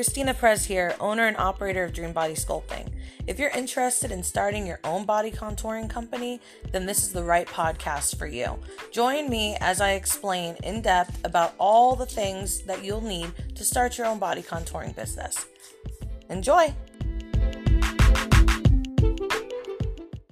Christina Prez here, owner and operator of Dream Body Sculpting. If you're interested in starting your own body contouring company, then this is the right podcast for you. Join me as I explain in depth about all the things that you'll need to start your own body contouring business. Enjoy!